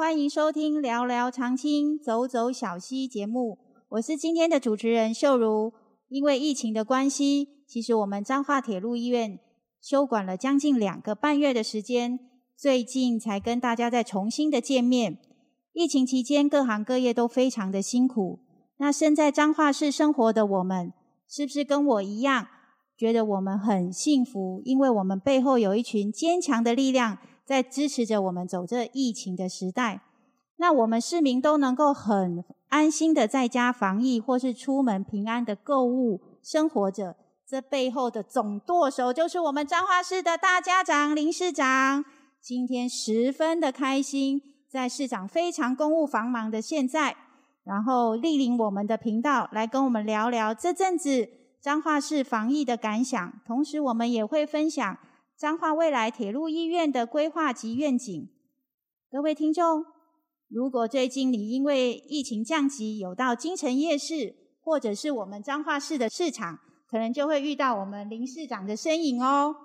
欢迎收听《聊聊长青，走走小溪》节目。我是今天的主持人秀如。因为疫情的关系，其实我们彰化铁路医院休馆了将近两个半月的时间，最近才跟大家再重新的见面。疫情期间，各行各业都非常的辛苦。那身在彰化市生活的我们，是不是跟我一样，觉得我们很幸福？因为我们背后有一群坚强的力量。在支持着我们走这疫情的时代，那我们市民都能够很安心的在家防疫，或是出门平安的购物生活着。这背后的总舵手就是我们彰化市的大家长林市长。今天十分的开心，在市长非常公务繁忙的现在，然后莅临我们的频道来跟我们聊聊这阵子彰化市防疫的感想，同时我们也会分享。彰化未来铁路医院的规划及愿景，各位听众，如果最近你因为疫情降级有到京城夜市，或者是我们彰化市的市场，可能就会遇到我们林市长的身影哦。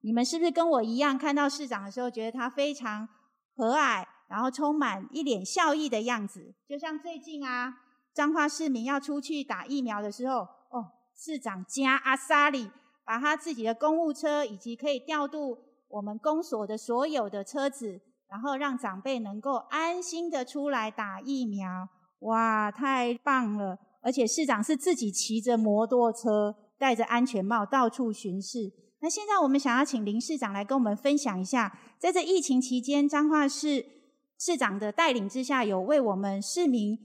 你们是不是跟我一样，看到市长的时候，觉得他非常和蔼，然后充满一脸笑意的样子？就像最近啊，彰化市民要出去打疫苗的时候，哦，市长加阿萨里。把他自己的公务车以及可以调度我们公所的所有的车子，然后让长辈能够安心的出来打疫苗，哇，太棒了！而且市长是自己骑着摩托车，戴着安全帽到处巡视。那现在我们想要请林市长来跟我们分享一下，在这疫情期间，彰化市市长的带领之下，有为我们市民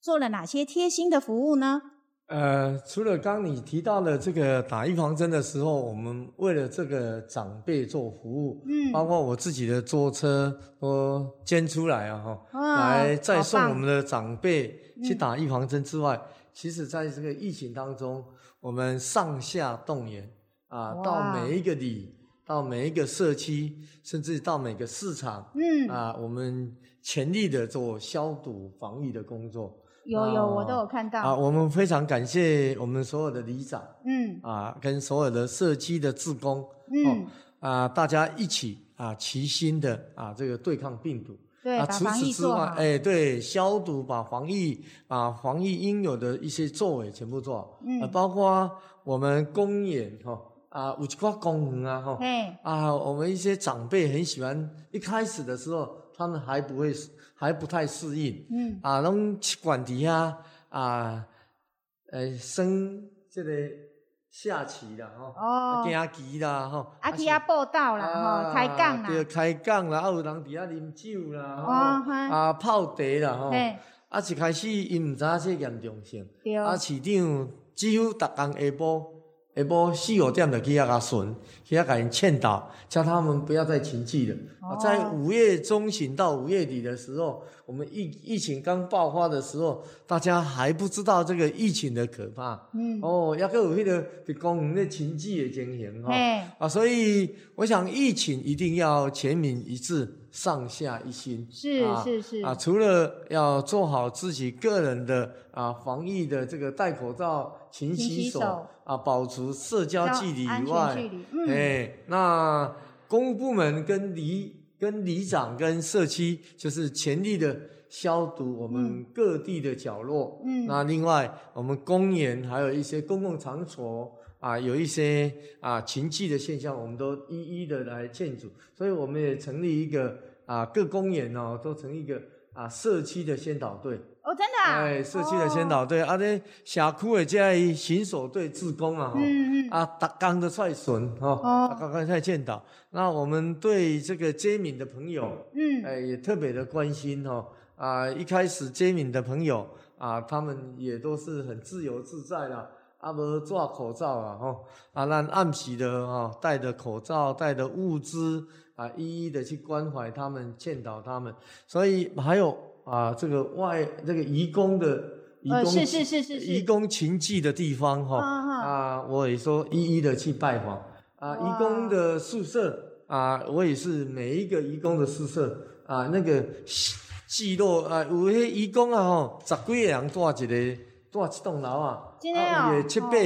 做了哪些贴心的服务呢？呃，除了刚你提到的这个打预防针的时候，我们为了这个长辈做服务，嗯，包括我自己的坐车都捐出来啊，哈，来再送我们的长辈去打预防针之外，其实在这个疫情当中，我们上下动员啊，到每一个里，到每一个社区，甚至到每个市场，嗯，啊，我们全力的做消毒防疫的工作。有有，我都有看到。啊，我们非常感谢我们所有的里长，嗯，啊，跟所有的社区的志工，嗯，啊，大家一起啊，齐心的啊，这个对抗病毒。对，啊，除此之外，哎，对，消毒，把防疫，把防疫应有的一些作为全部做好。嗯，包括我们公园哈，啊，有一块公园啊，哈，啊，我们一些长辈很喜欢，一开始的时候，他们还不会。还不太适应，嗯，啊，拢去管底下啊，呃，升这个下棋啦，吼，哦，行棋啦，吼，啊，去遐报道啦，吼，开讲啦，对，开讲啦，啊，有人底遐啉酒啦，吼，啊，泡茶啦，吼，啊，一开始因毋知影这严重性，啊，市长几乎逐工下晡。下晡四五点就去遐甲巡，去遐甲因劝导，叫他们不要再群聚了。在五月中旬到五月底的时候，我们疫疫情刚爆发的时候，大家还不知道这个疫情的可怕。嗯。哦，抑个有迄个伫公园咧群聚的情形哈。啊，所以我想疫情一定要全民一致。上下一心。是是是。啊，除了要做好自己个人的啊防疫的这个戴口罩、勤洗手啊，保持社交距离以外，哎，那公务部门跟里跟里长跟社区就是全力的消毒我们各地的角落。嗯，那另外我们公园还有一些公共场所。啊，有一些啊情绪的现象，我们都一一的来劝阻，所以我们也成立一个啊各公园哦，都成一个啊社区的先导队。哦，真的啊？哎，社区的先导队，啊，这社区的这巡守队自工啊，嗯嗯，啊，达刚的帅巡哈，刚刚在劝导。那我们对这个街敏的朋友，嗯，哎，也特别的关心哦。啊，一开始街敏的朋友啊，他们也都是很自由自在的。啊，无做口罩啊，吼！啊，咱暗时的吼，戴着口罩，带着物资啊，一一的去关怀他们，劝导他们。所以还有啊，这个外这个移工的移工是是是是移工勤聚的地方哈啊，我也说一一的去拜访啊，移工的宿舍啊，我也是每一个移工的宿舍啊，那个记录啊，有些移工啊吼，十几个人住一个。住一栋楼啊，啊，也七八个，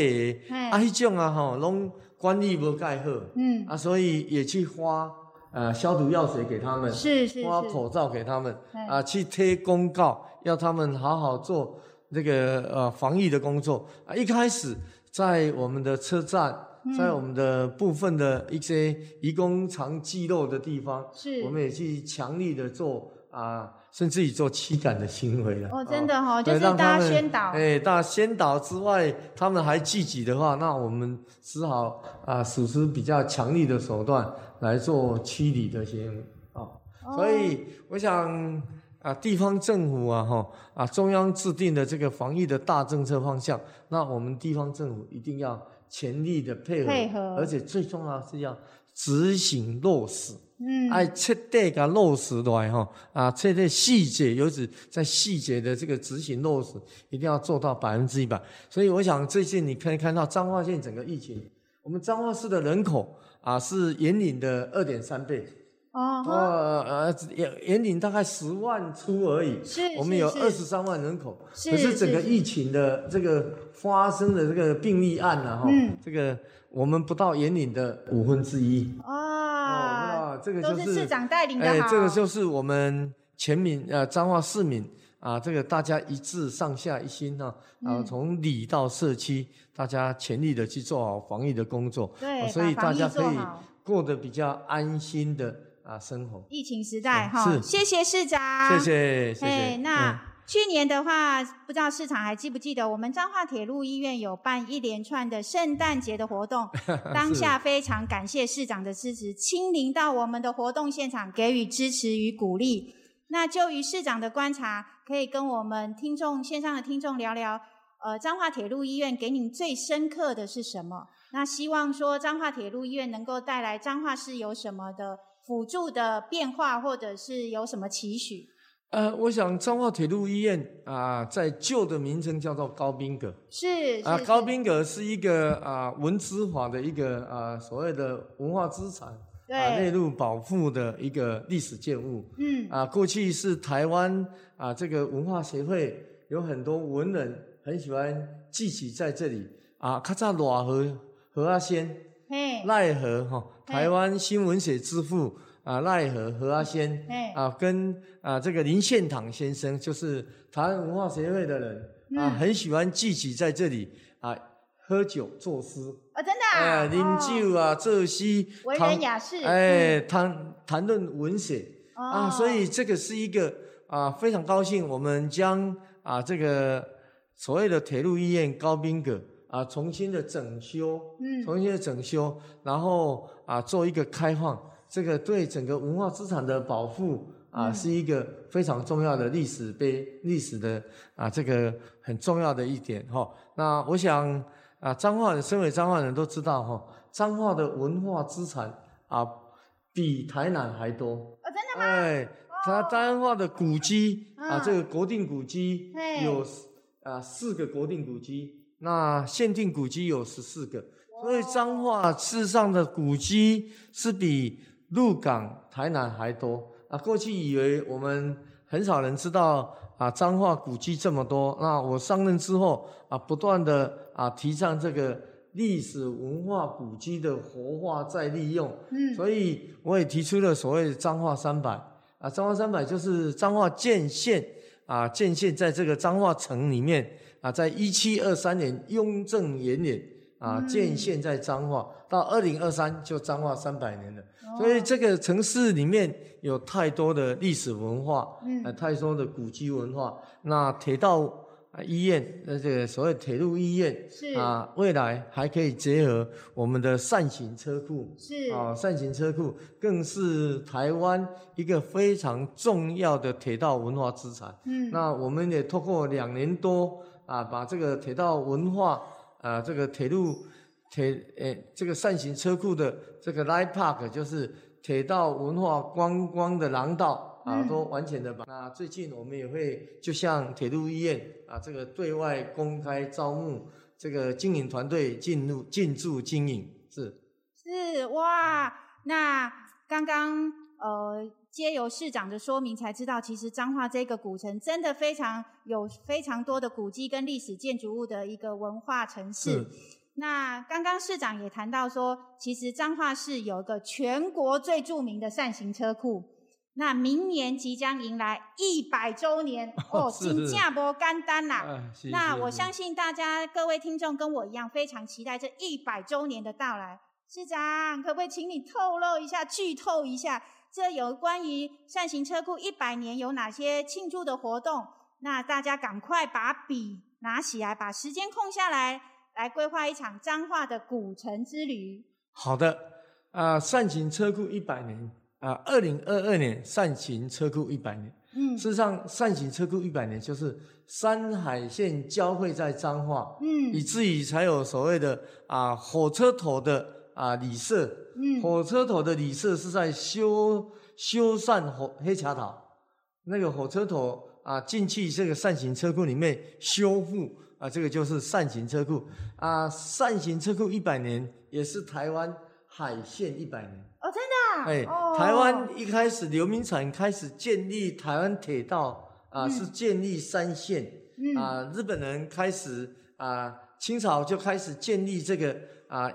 啊，迄种啊吼，拢管理无介好，嗯，啊，所以也去花呃消毒药水给他们，是是发口罩给他们，啊，去贴公告，要他们好好做这个呃防疫的工作。啊。一开始在我们的车站，在我们的部分的一些移工常记录的地方，是，我们也去强力的做啊。甚至于做驱赶的行为了。哦，真的哈，就是大家宣导。哎，大家宣导之外，他们还聚集的话，那我们只好啊，使出比较强力的手段来做驱离的行为啊。所以，我想啊，地方政府啊，哈啊，中央制定的这个防疫的大政策方向，那我们地方政府一定要全力的配合，配合，而且最重要是要执行落实。嗯，爱彻底给落实来哈啊，彻底细节，尤其在细节的这个执行落实，一定要做到百分之一百。所以我想最近你可以看到彰化县整个疫情，我们彰化市的人口啊是延岭的二点三倍。哦，呃，延延岭大概十万出而已。是，我们有二十三万人口。是，可是整个疫情的这个发生的这个病例案呢，哈，这个我们不到延岭的五分之一。这个就是市长带领的哎，这个就是我们全民呃彰化市民啊，这个大家一致上下一心哈，啊，从里到社区，大家全力的去做好防疫的工作，对，所以大家可以过得比较安心的啊生活。疫情时代哈，谢谢市长，谢谢谢谢。那。去年的话，不知道市场还记不记得，我们彰化铁路医院有办一连串的圣诞节的活动。当下非常感谢市长的支持，亲临到我们的活动现场给予支持与鼓励。那就于市长的观察，可以跟我们听众线上的听众聊聊，呃，彰化铁路医院给你最深刻的是什么？那希望说彰化铁路医院能够带来彰化市有什么的辅助的变化，或者是有什么期许？呃，我想彰化铁路医院啊，在旧的名称叫做高宾阁，是啊，高宾阁是一个啊文资法的一个啊所谓的文化资产啊列入保护的一个历史建物。嗯。啊，过去是台湾啊这个文化协会有很多文人很喜欢聚集在这里。啊，卡扎罗和何阿仙，奈何哈，台湾新文学之父。啊，奈何何阿仙，啊，跟啊这个林献堂先生，就是台湾文化协会的人，啊，很喜欢聚集在这里啊，喝酒作诗，啊，真的，啊，饮酒啊，作诗，文人雅士，哎，谈谈论文学，啊，所以这个是一个啊，非常高兴，我们将啊这个所谓的铁路医院高宾阁啊，重新的整修，嗯，重新的整修，然后啊做一个开放。这个对整个文化资产的保护啊，是一个非常重要的历史碑、历史的啊，这个很重要的一点哈。那我想啊，彰化人身为彰化人都知道哈，彰化的文化资产啊，比台南还多。哦，真的吗？哎，它彰化的古迹啊，这个国定古迹有啊四个国定古迹，那限定古迹有十四个，所以彰化世上的古迹是比。鹿港、台南还多啊！过去以为我们很少人知道啊，彰化古迹这么多。那我上任之后啊，不断的啊提倡这个历史文化古迹的活化再利用。嗯，所以我也提出了所谓的彰化三百啊，彰化三百就是彰化建县啊，建县在这个彰化城里面啊，在一七二三年雍正元年啊建县在彰化，到二零二三就彰化三百年了。所以这个城市里面有太多的历史文化，呃，太多的古迹文化。那铁道医院，那这个所谓铁路医院，是啊，未来还可以结合我们的扇形车库，是啊，扇形车库更是台湾一个非常重要的铁道文化资产。嗯，那我们也透过两年多啊，把这个铁道文化啊，这个铁路。铁诶，这个扇形车库的这个 Light Park 就是铁道文化观光的廊道啊，都完全的把。那最近我们也会就像铁路医院啊，这个对外公开招募这个经营团队进入进驻经营，是是哇。那刚刚呃，皆由市长的说明才知道，其实彰化这个古城真的非常有非常多的古迹跟历史建筑物的一个文化城市。那刚刚市长也谈到说，其实彰化市有一个全国最著名的扇形车库。那明年即将迎来一百周年哦，新加坡干单啦。那我相信大家各位听众跟我一样，非常期待这一百周年的到来。市长，可不可以请你透露一下、剧透一下，这有关于善行车库一百年有哪些庆祝的活动？那大家赶快把笔拿起来，把时间空下来，来规划一场彰化的古城之旅。好的，啊，善行车库一百年。啊，二零二二年善行车库一百年。嗯，事实上，善行车库一百年就是山海线交汇在彰化，嗯，以至于才有所谓的啊火车头的啊里社，嗯，火车头的里社是在修修缮火黑茶岛，那个火车头啊进去这个扇形车库里面修复啊，这个就是扇形车库啊，扇形车库一百年也是台湾海线一百年。哦，真的？哎，台湾一开始刘铭传开始建立台湾铁道啊，是建立三线啊。日本人开始啊，清朝就开始建立这个啊，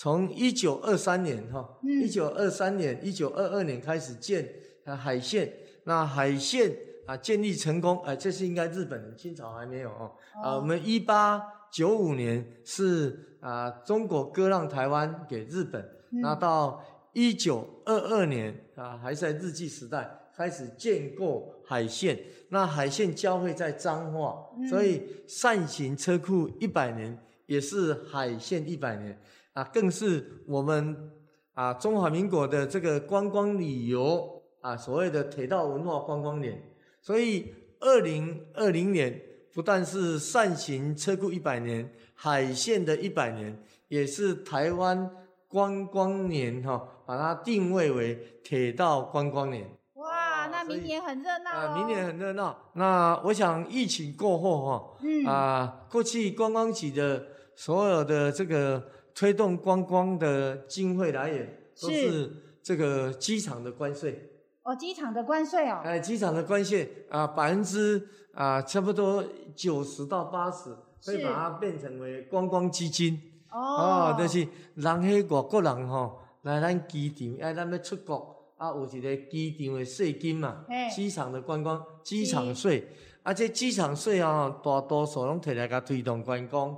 从一九二三年哈，一九二三年、一九二二年开始建啊海线。那海线啊建立成功，哎，这是应该日本人，清朝还没有哦。啊，我们一八九五年是啊，中国割让台湾给日本，那到。一九二二年啊，还是在日记时代开始建构海线，那海线交汇在彰化，所以善行车库一百年也是海线一百年啊，更是我们啊中华民国的这个观光旅游啊所谓的铁道文化观光年。所以二零二零年不但是善行车库一百年，海线的一百年，也是台湾观光年哈。把它定位为铁道观光年。哇，那明年很热闹啊！明年很热闹。那我想疫情过后哈，嗯啊，过去观光局的所有的这个推动观光的经费来源，都是这个机场的关税。哦，机场的关税哦。哎，机场的关税啊，百分之啊差不多九十到八十，会把它变成为观光基金。哦，就是让迄外国人吼。来咱机场，哎，咱要出国，啊，有一个机场的税金嘛，机场的观光，机场税，啊，这机场税啊，大多数拢摕来甲推动观光，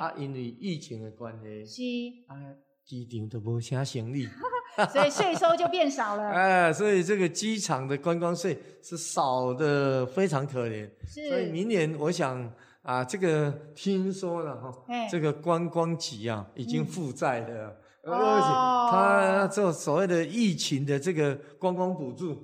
啊，因为疫情的关系，是，啊，机场都无啥生意，所以税收就变少了，哎，所以这个机场的观光税是少的非常可怜，所以明年我想啊，这个听说了哈，这个观光局啊已经负债了。而且他做所谓的疫情的这个观光补助，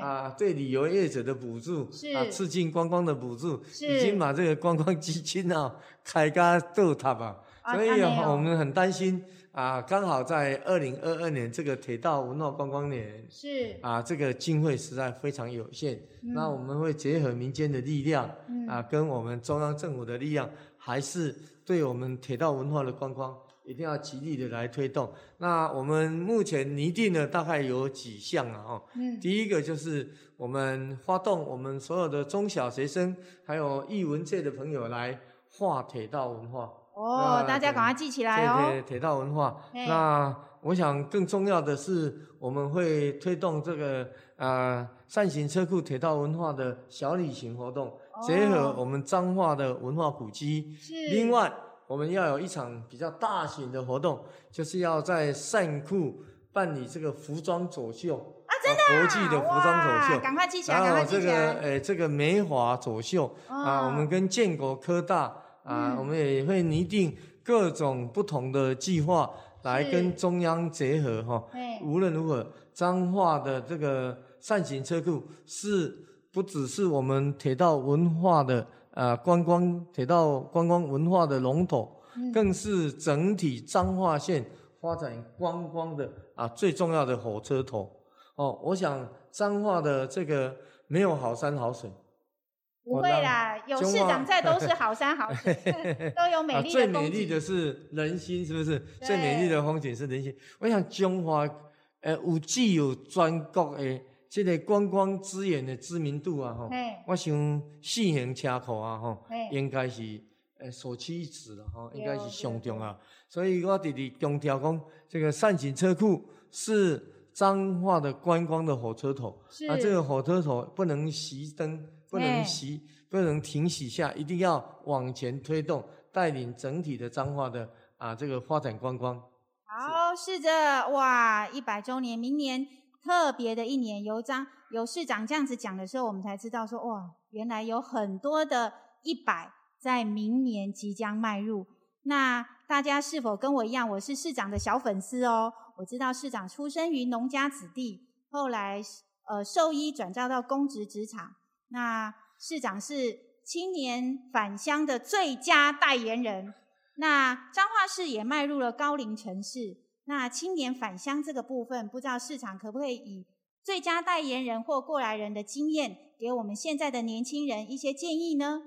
啊，对旅游业者的补助，啊，促进观光的补助，已经把这个观光基金啊开个豆塔吧。所以我们很担心啊，刚好在二零二二年这个铁道文化观光年，是啊，这个经费实在非常有限。那我们会结合民间的力量，啊，跟我们中央政府的力量，还是对我们铁道文化的观光。一定要极力的来推动。那我们目前拟定的大概有几项啊？哦，嗯，第一个就是我们发动我们所有的中小学生，还有艺文界的朋友来画铁道文化。哦，大家赶快记起来哦。对，铁道文化。那我想更重要的是，我们会推动这个呃善行车库铁道文化的小旅行活动，结合我们彰化的文化古迹。是。另外。我们要有一场比较大型的活动，就是要在善库办理这个服装走秀啊，真的，国际的服装走秀，赶快记起来，赶快记起来。然后这个，诶，这个梅华走秀啊，我们跟建国科大啊，我们也会拟定各种不同的计划来跟中央结合哈。无论如何，彰化的这个善行车库是不只是我们铁道文化的。啊，观光铁道观光文化的龙头，更是整体彰化县发展观光的啊最重要的火车头哦。我想彰化的这个没有好山好水，不会啦，有市长在 都是好山好水，都有美丽的最美丽的是人心，是不是？最美丽的风景是人心。我想中华呃有具有全国的。这个观光资源的知名度啊，吼，我想四型车库啊，吼，应该是呃首屈一指了吼，应该是上重要。所以我直直强调讲，这个善景车库是彰化的观光的火车头，啊，这个火车头不能熄灯，不能熄，不能停洗下，一定要往前推动，带领整体的彰化的啊这个发展观光。好，是的，哇，一百周年，明年特别的一年，由张由市长这样子讲的时候，我们才知道说，哇，原来有很多的一百在明年即将迈入。那大家是否跟我一样？我是市长的小粉丝哦。我知道市长出生于农家子弟，后来呃兽医转招到公职职场。那市长是青年返乡的最佳代言人。那彰化市也迈入了高龄城市。那青年返乡这个部分，不知道市场可不可以以最佳代言人或过来人的经验，给我们现在的年轻人一些建议呢？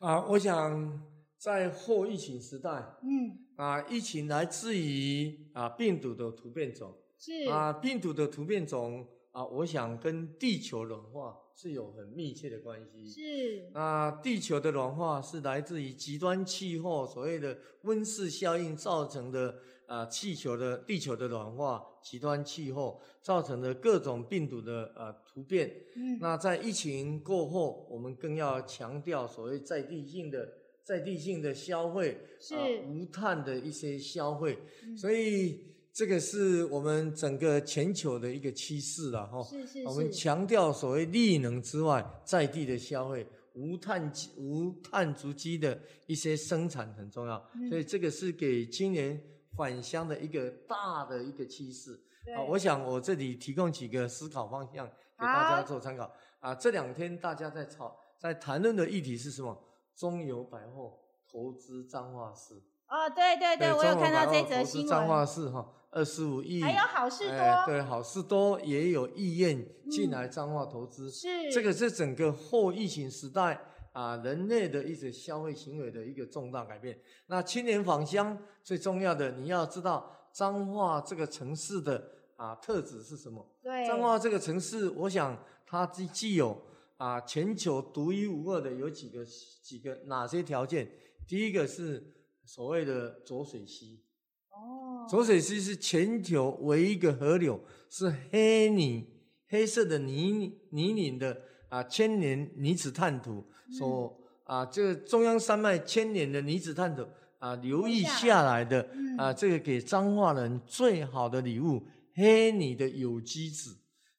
啊，我想在后疫情时代，嗯，啊，疫情来自于啊病毒的突变种，是啊病毒的突变种啊，我想跟地球暖化。是有很密切的关系。是。啊地球的暖化是来自于极端气候，所谓的温室效应造成的啊，气球的地球的暖化，极端气候造成的各种病毒的呃突变。嗯。那在疫情过后，我们更要强调所谓在地性的在地性的消费，是无碳的一些消费，所以。这个是我们整个全球的一个趋势了哈。是是是。我们强调所谓利能之外，在地的消费，无碳无碳足迹的一些生产很重要。所以这个是给青年返乡的一个大的一个趋势。啊，我想我这里提供几个思考方向给大家做参考。啊，这两天大家在吵在谈论的议题是什么？中油百货投资彰化市。哦，对对对，我有看到这则新闻。彰化市哈。二十五亿，还有好事多，对好事多也有意愿进来彰化投资，是这个是整个后疫情时代啊人类的一些消费行为的一个重大改变。那青年返乡最重要的，你要知道彰化这个城市的啊特质是什么？对，彰化这个城市，我想它既既有啊全球独一无二的有几个几个哪些条件？第一个是所谓的浊水溪。哦浊水溪是全球唯一一个河流，是黑泥黑色的泥泥泞的啊，千年泥子炭土所啊，这个中央山脉千年的泥质炭土啊，留意下来的啊，这个给彰化人最好的礼物，黑你的有机质，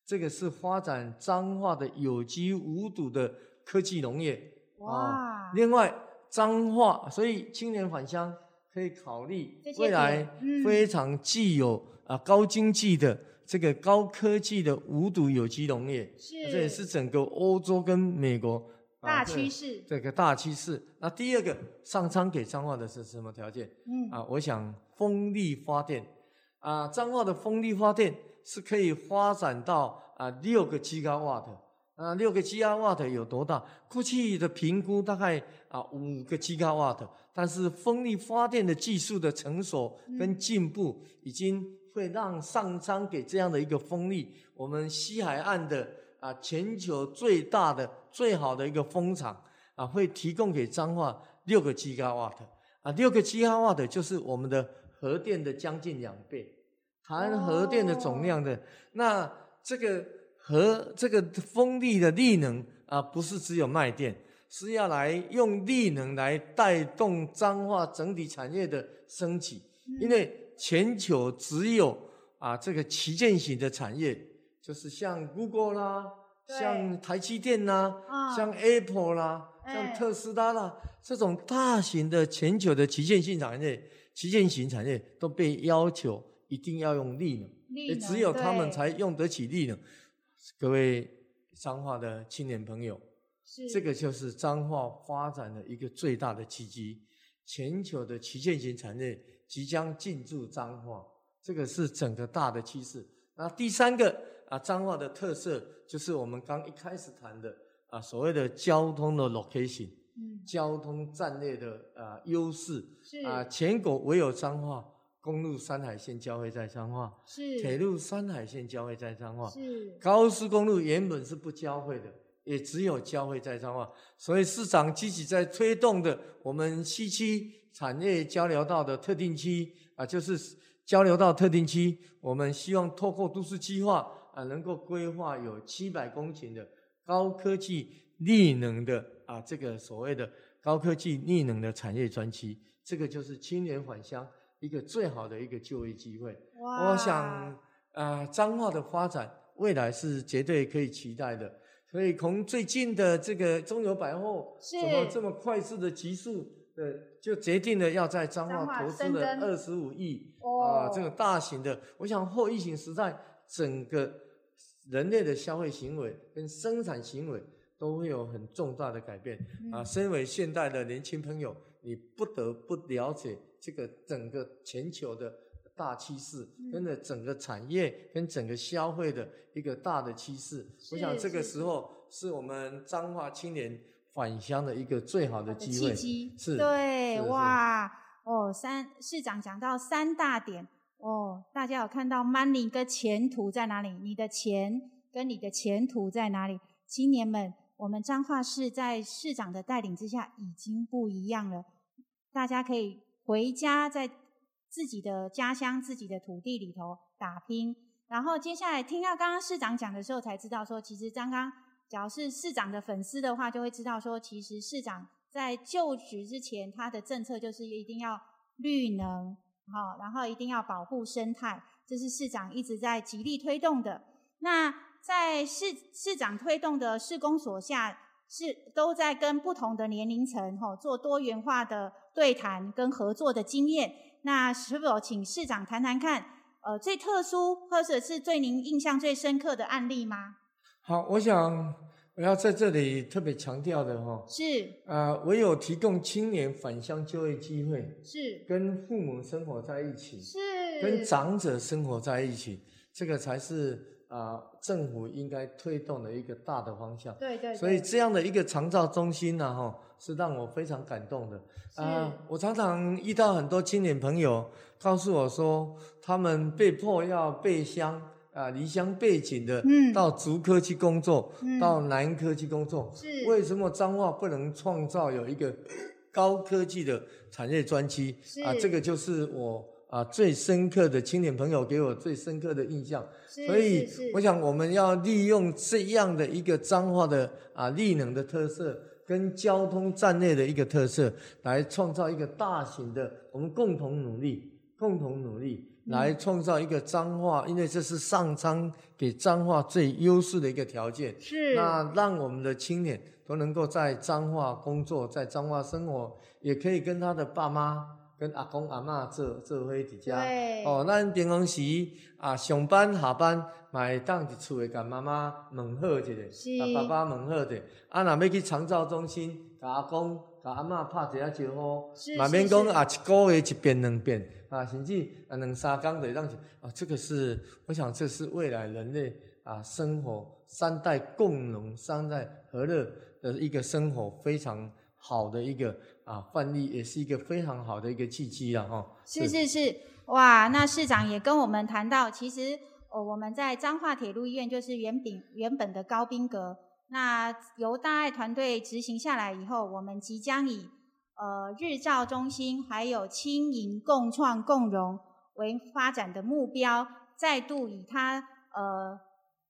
这个是发展彰化的有机无毒的科技农业哇。另外彰化，所以青年返乡。可以考虑未来非常具有啊高经济的这个高科技的无毒有机农业，这也是整个欧洲跟美国大趋势。这个大趋势。那第二个上苍给彰化的是什么条件？嗯啊，我想风力发电啊，彰化的风力发电是可以发展到啊六个吉瓦的。啊，六个吉瓦的有多大？过去的评估大概啊五个吉瓦的。但是风力发电的技术的成熟跟进步，已经会让上苍给这样的一个风力，我们西海岸的啊全球最大的最好的一个风场啊，会提供给彰化六个吉瓦特啊，六个吉瓦特就是我们的核电的将近两倍，含核电的总量的。那这个核这个风力的力能啊，不是只有卖电。是要来用力能来带动彰化整体产业的升级，因为全球只有啊这个旗舰型的产业，就是像 Google 啦，像台积电啦，像 Apple 啦，像特斯拉啦，这种大型的全球的旗舰性产业、旗舰型产业都被要求一定要用力能，也只有他们才用得起力能。各位彰化的青年朋友。这个就是彰化发展的一个最大的契机，全球的旗舰型产业即将进驻彰化，这个是整个大的趋势。那第三个啊，彰化的特色就是我们刚一开始谈的啊，所谓的交通的 location，嗯，交通战略的啊优势，是啊，全国唯有彰化公路山海线交汇在彰化，是铁路山海线交汇在彰化，是高速公路原本是不交汇的。也只有交汇在彰化。所以市长积极在推动的我们西区产业交流道的特定区啊，就是交流道特定区，我们希望透过都市计划啊，能够规划有七百公顷的高科技绿能的啊，这个所谓的高科技绿能的产业专区，这个就是青年返乡一个最好的一个就业机会。我想啊，彰化的发展未来是绝对可以期待的。所以从最近的这个中油百货怎么这么快速的急速的就决定了要在彰化投资了二十五亿啊，这种大型的，我想后疫情时代整个人类的消费行为跟生产行为都会有很重大的改变啊。身为现代的年轻朋友，你不得不了解这个整个全球的。大趋势，跟着整个产业跟整个消费的一个大的趋势，我想这个时候是我们彰化青年返乡的一个最好的机会。是，对，哇，哦，三市长讲到三大点，哦，大家有看到 money 跟前途在哪里？你的钱跟你的前途在哪里？青年们，我们彰化市在市长的带领之下已经不一样了，大家可以回家在。自己的家乡、自己的土地里头打拼，然后接下来听到刚刚市长讲的时候，才知道说，其实刚刚只要是市长的粉丝的话，就会知道说，其实市长在就职之前，他的政策就是一定要绿能，好，然后一定要保护生态，这是市长一直在极力推动的。那在市市长推动的市公所下，是都在跟不同的年龄层吼做多元化的对谈跟合作的经验。那是否请市长谈谈看，呃，最特殊或者是最您印象最深刻的案例吗？好，我想我要在这里特别强调的哈，是啊，唯有提供青年返乡就业机会，是跟父母生活在一起，是跟长者生活在一起，这个才是。啊，政府应该推动的一个大的方向。对对。所以这样的一个长照中心呢，哈，是让我非常感动的。啊，我常常遇到很多青年朋友告诉我说，他们被迫要背乡啊，离乡背景的，到竹科去工作，到南科去工作。是。为什么彰化不能创造有一个高科技的产业专区？啊，这个就是我。啊，最深刻的青年朋友给我最深刻的印象，所以我想我们要利用这样的一个彰化的啊力能的特色，跟交通站内的一个特色，来创造一个大型的，我们共同努力，共同努力来创造一个彰化，因为这是上苍给彰化最优势的一个条件。是，那让我们的青年都能够在彰化工作，在彰化生活，也可以跟他的爸妈。跟阿公阿嬷做做伙伫遮，哦，咱平常时啊上班下班，嘛会当伫厝诶，甲妈妈问好一下，甲爸爸问好者。啊，若要去长照中心，甲阿公、甲阿嬷拍一下招呼，嘛免讲啊一个月一遍两遍，啊，甚至啊两三工就当去。啊，这个是，我想这是未来人类啊生活三代共荣、三代和乐的一个生活非常好的一个。啊，范例也是一个非常好的一个契机了哈。是是是，哇，那市长也跟我们谈到，其实哦，我们在彰化铁路医院就是原本原本的高宾阁，那由大爱团队执行下来以后，我们即将以呃日照中心还有轻盈共创共荣为发展的目标，再度以它呃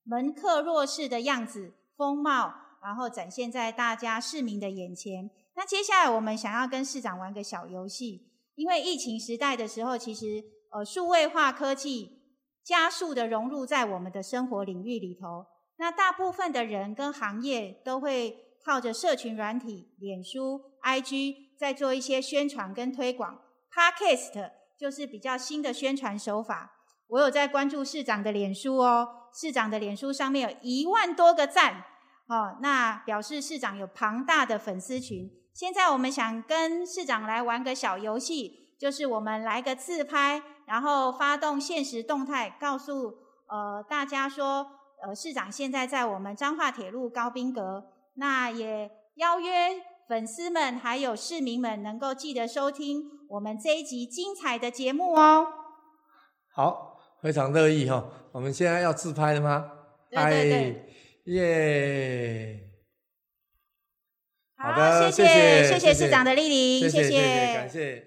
门客弱势的样子风貌，然后展现在大家市民的眼前。那接下来我们想要跟市长玩个小游戏，因为疫情时代的时候，其实呃数位化科技加速的融入在我们的生活领域里头。那大部分的人跟行业都会靠着社群软体、脸书、IG 在做一些宣传跟推广。Podcast 就是比较新的宣传手法。我有在关注市长的脸书哦，市长的脸书上面有一万多个赞，哦，那表示市长有庞大的粉丝群。现在我们想跟市长来玩个小游戏，就是我们来个自拍，然后发动现实动态，告诉呃大家说，呃市长现在在我们彰化铁路高宾阁，那也邀约粉丝们还有市民们能够记得收听我们这一集精彩的节目哦。好，非常乐意哈，我们现在要自拍了吗？对对对，耶。好的，谢谢谢谢市长的莅临，谢谢感谢。